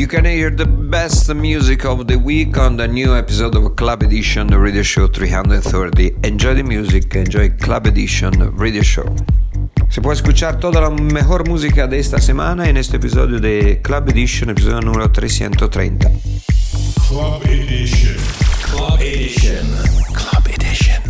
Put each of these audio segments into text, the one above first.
You can hear the best music of the week on the new episode of Club Edition Radio Show 330. Enjoy the music, enjoy Club Edition Radio Show. Se puede escuchar toda la mejor música de esta semana en este episodio de Club Edition, episodio número 330. Club Edition. Club Edition. Club Edition.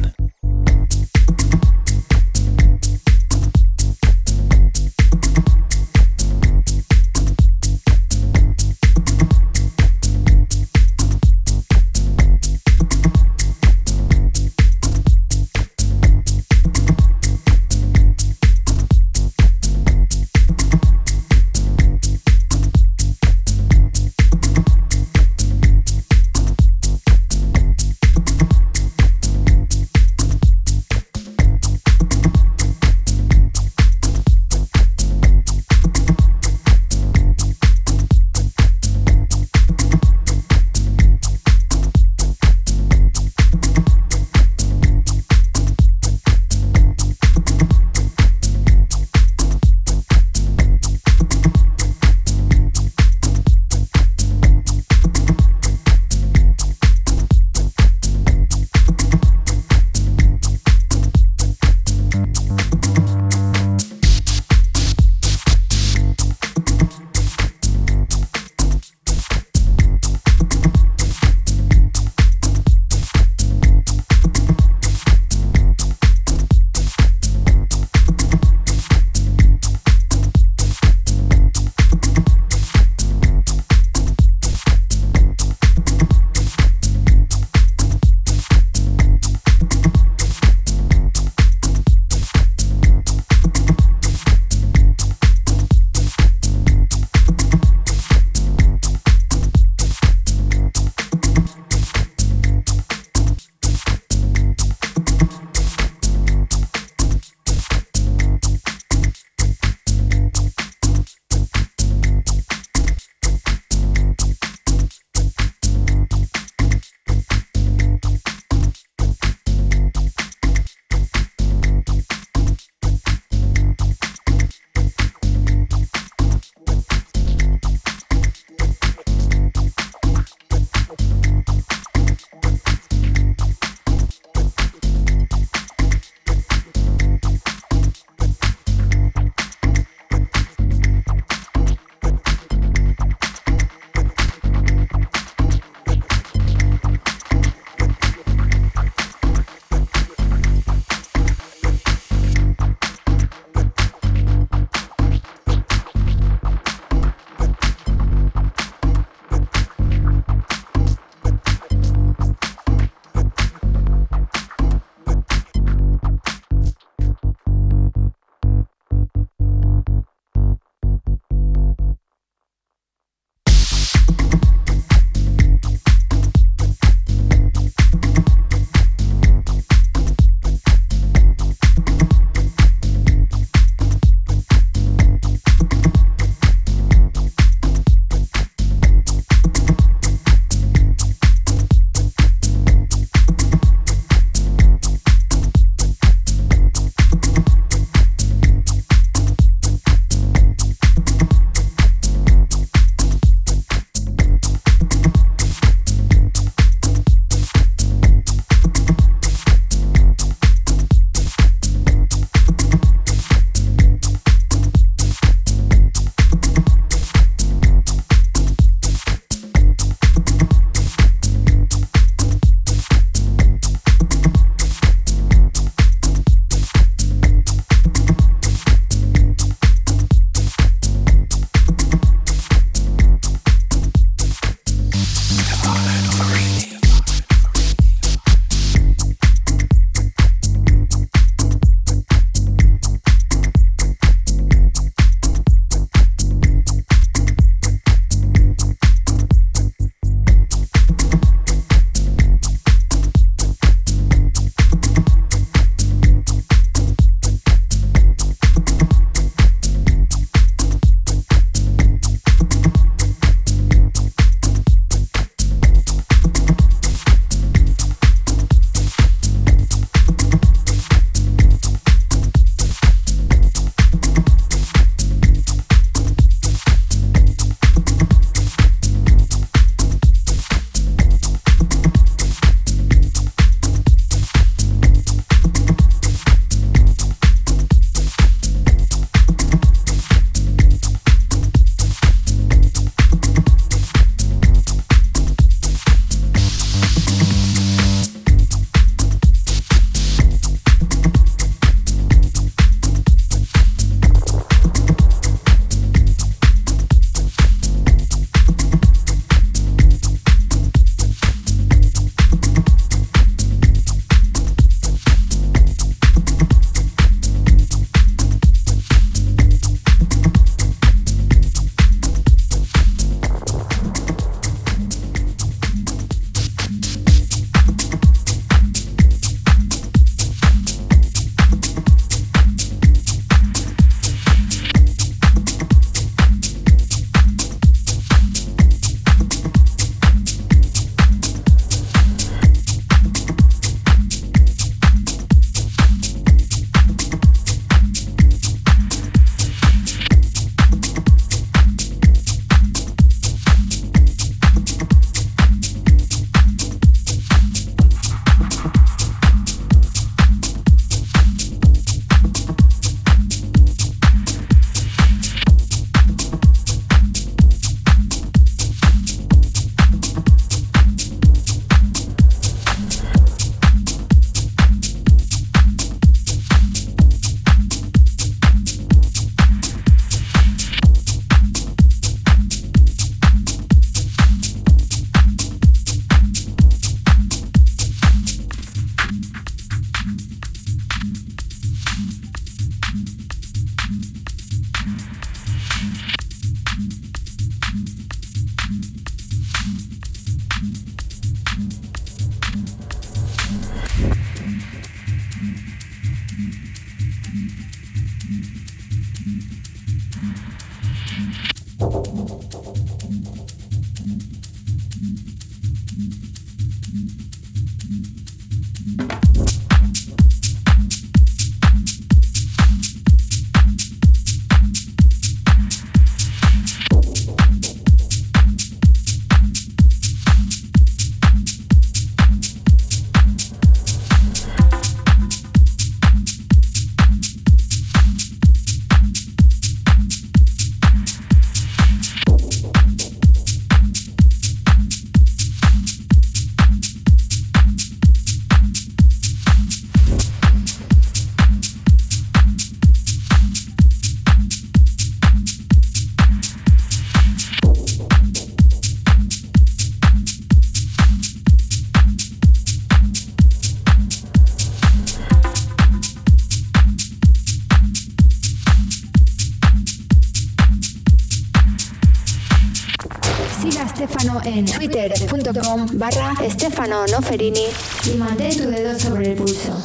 Stefano Noferini y mantén tu dedo sobre el pulso.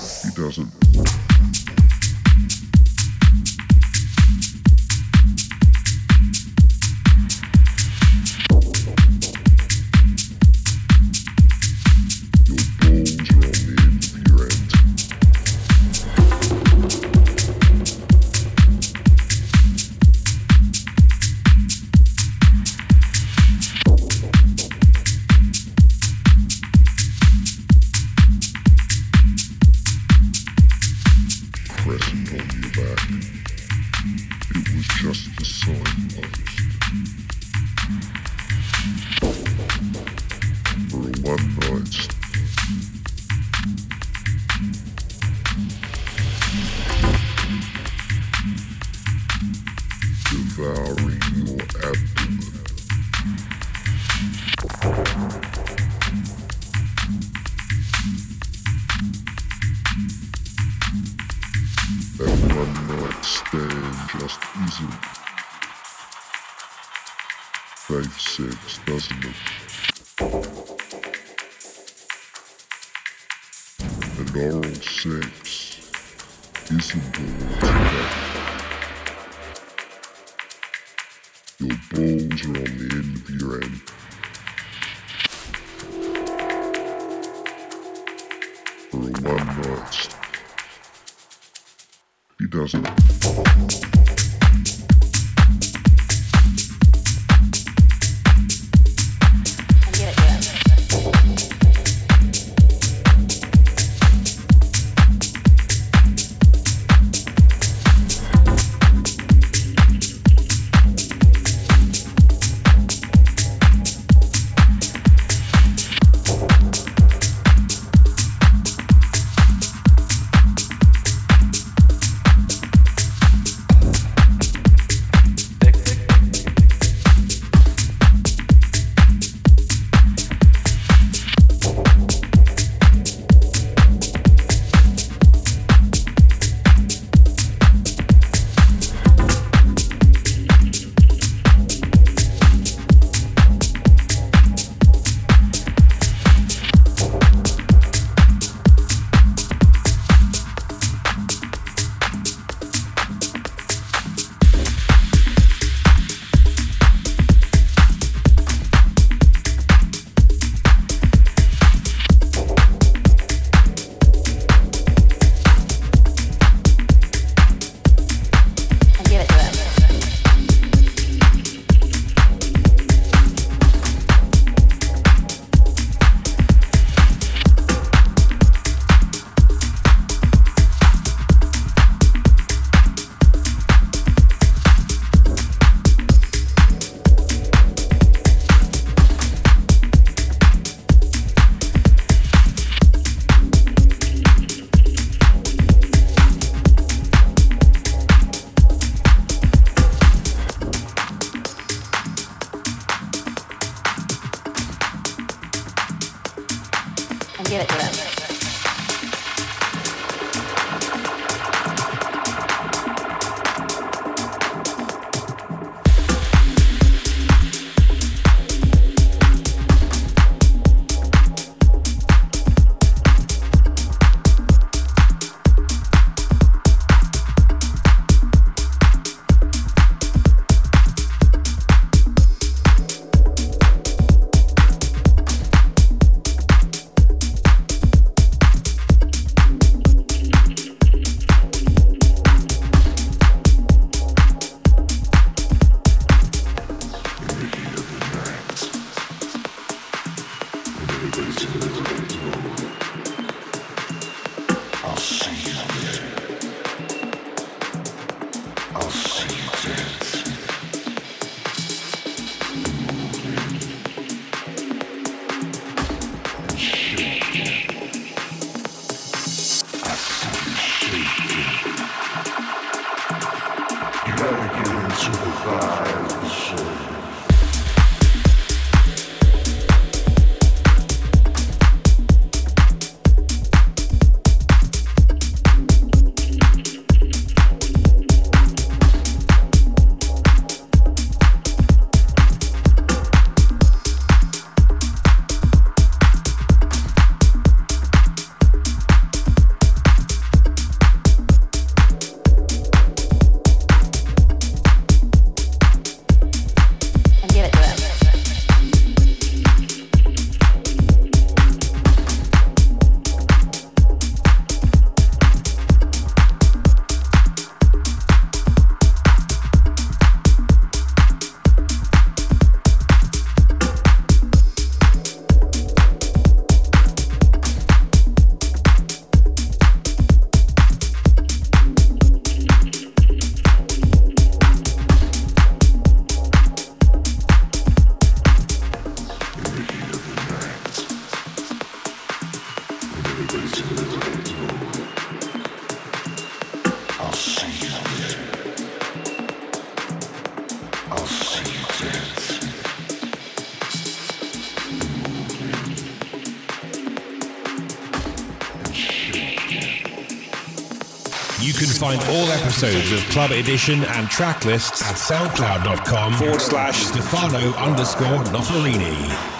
Find all episodes of Club Edition and track lists at soundcloud.com forward slash Stefano underscore Noferini.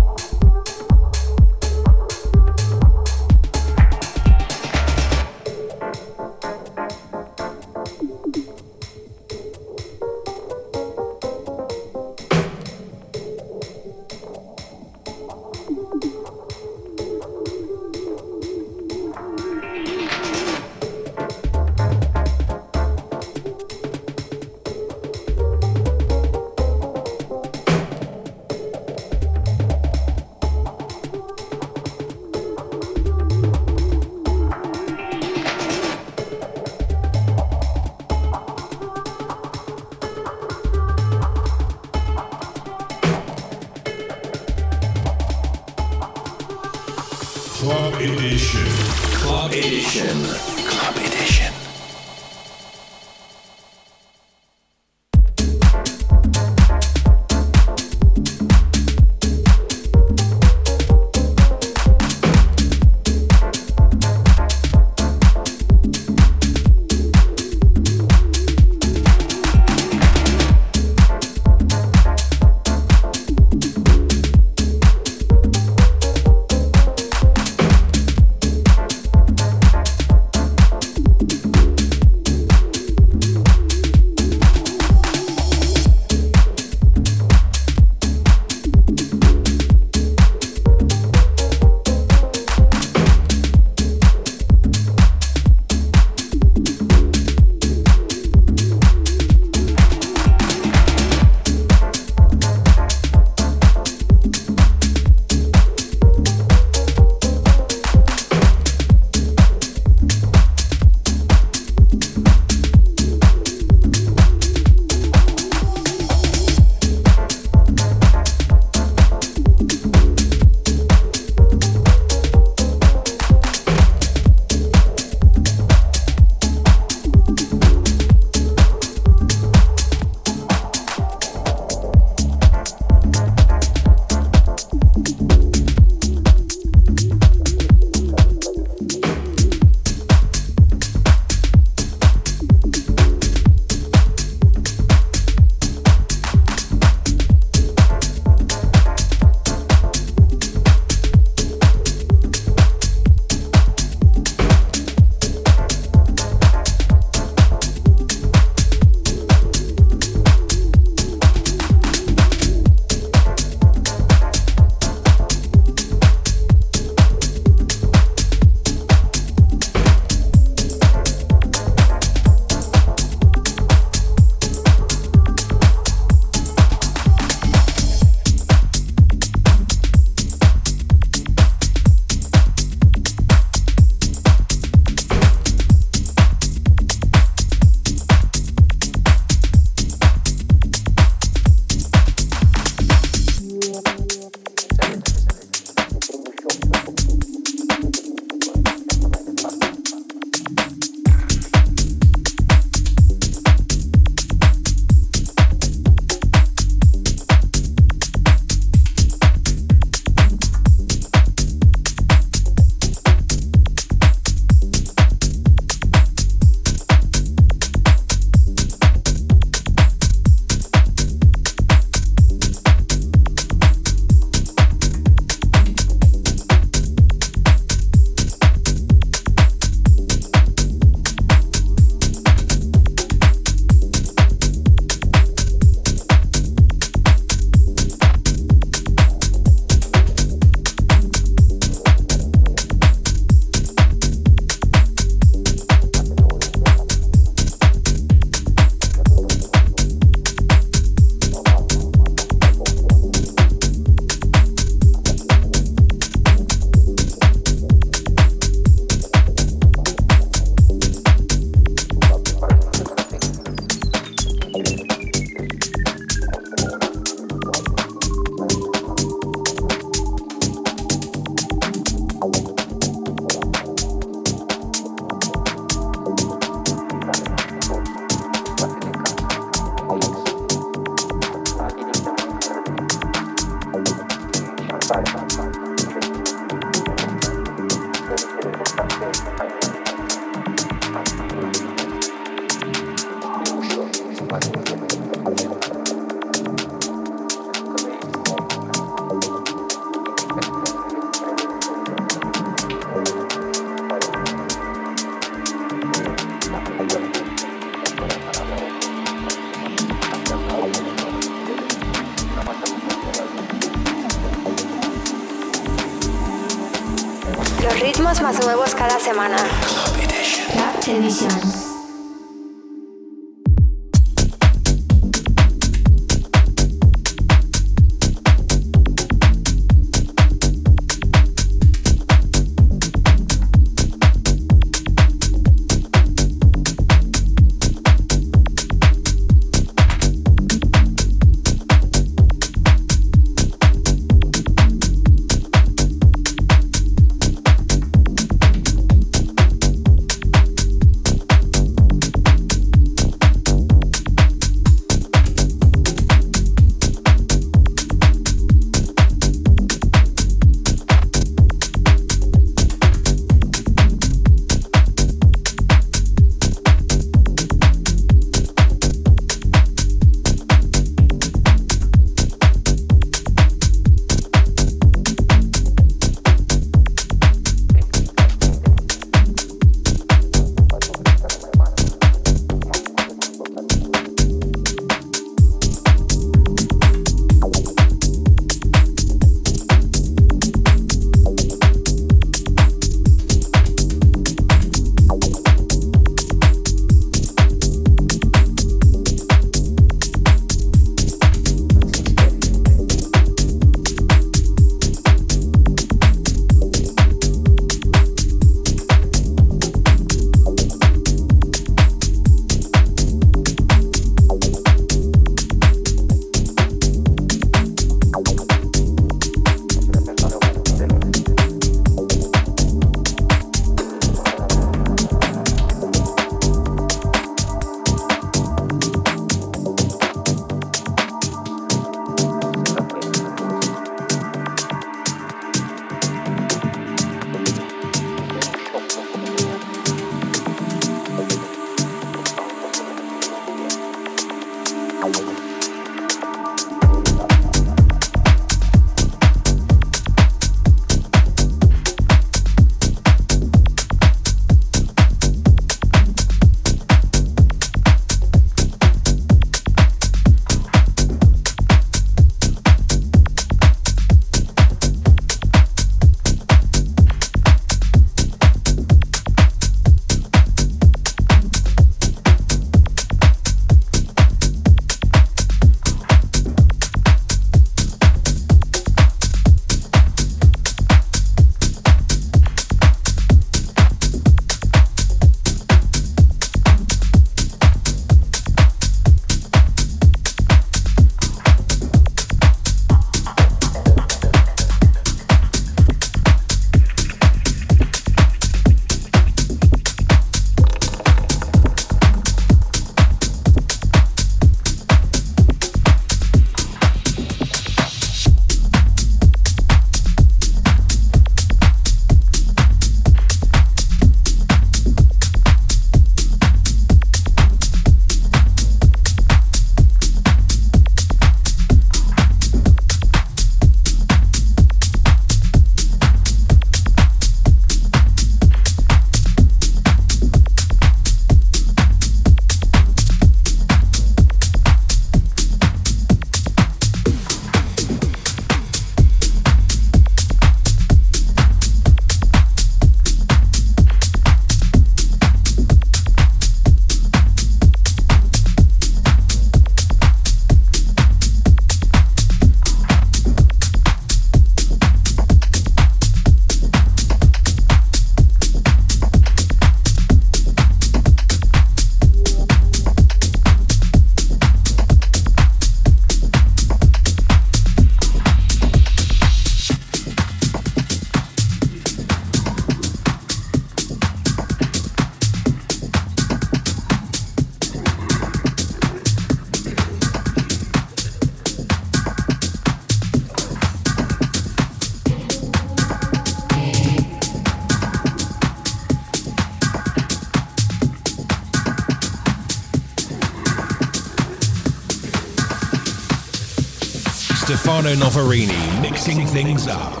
Stefano Noferini mixing things up.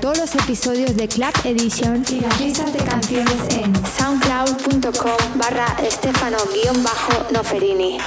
Todos los episodios de Club Edition y las listas de canciones en soundcloud.com barra estefano-noferini.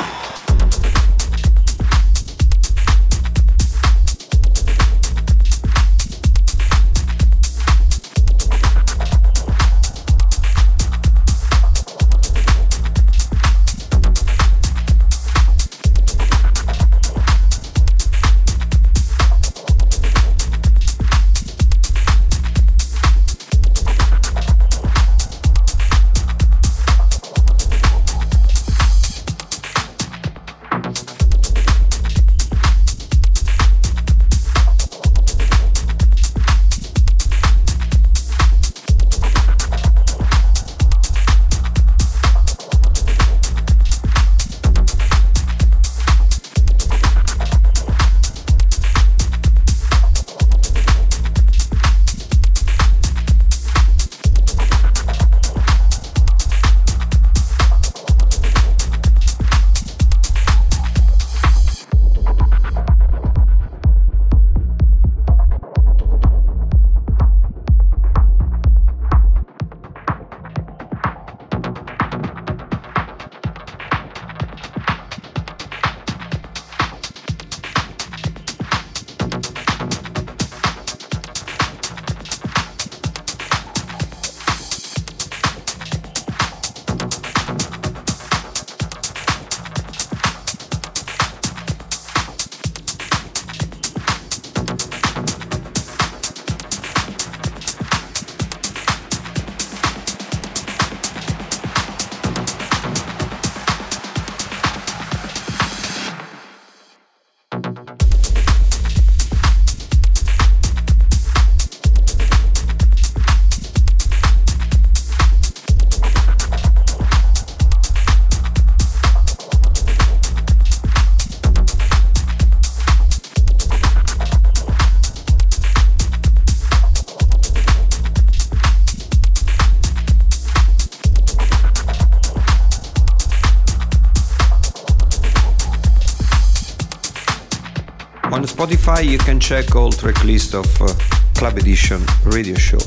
Spotify you can check all track of uh, Club Edition Radio Show.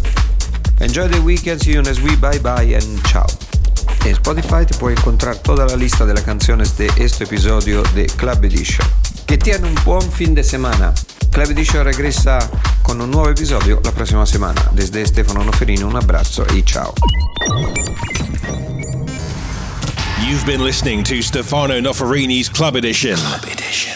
Enjoy the weekend, see you next week, bye bye and ciao. En Spotify te puedes encontrar toda la lista de las canciones de este episodio de Club Edition. Que tiene un buen fin de semana. Club Edition regresa con un nuovo episodio la prossima settimana. Desde Stefano Noferini un abbraccio e ciao. You've been listening to Stefano Noferini's Club Edition. Club Edition.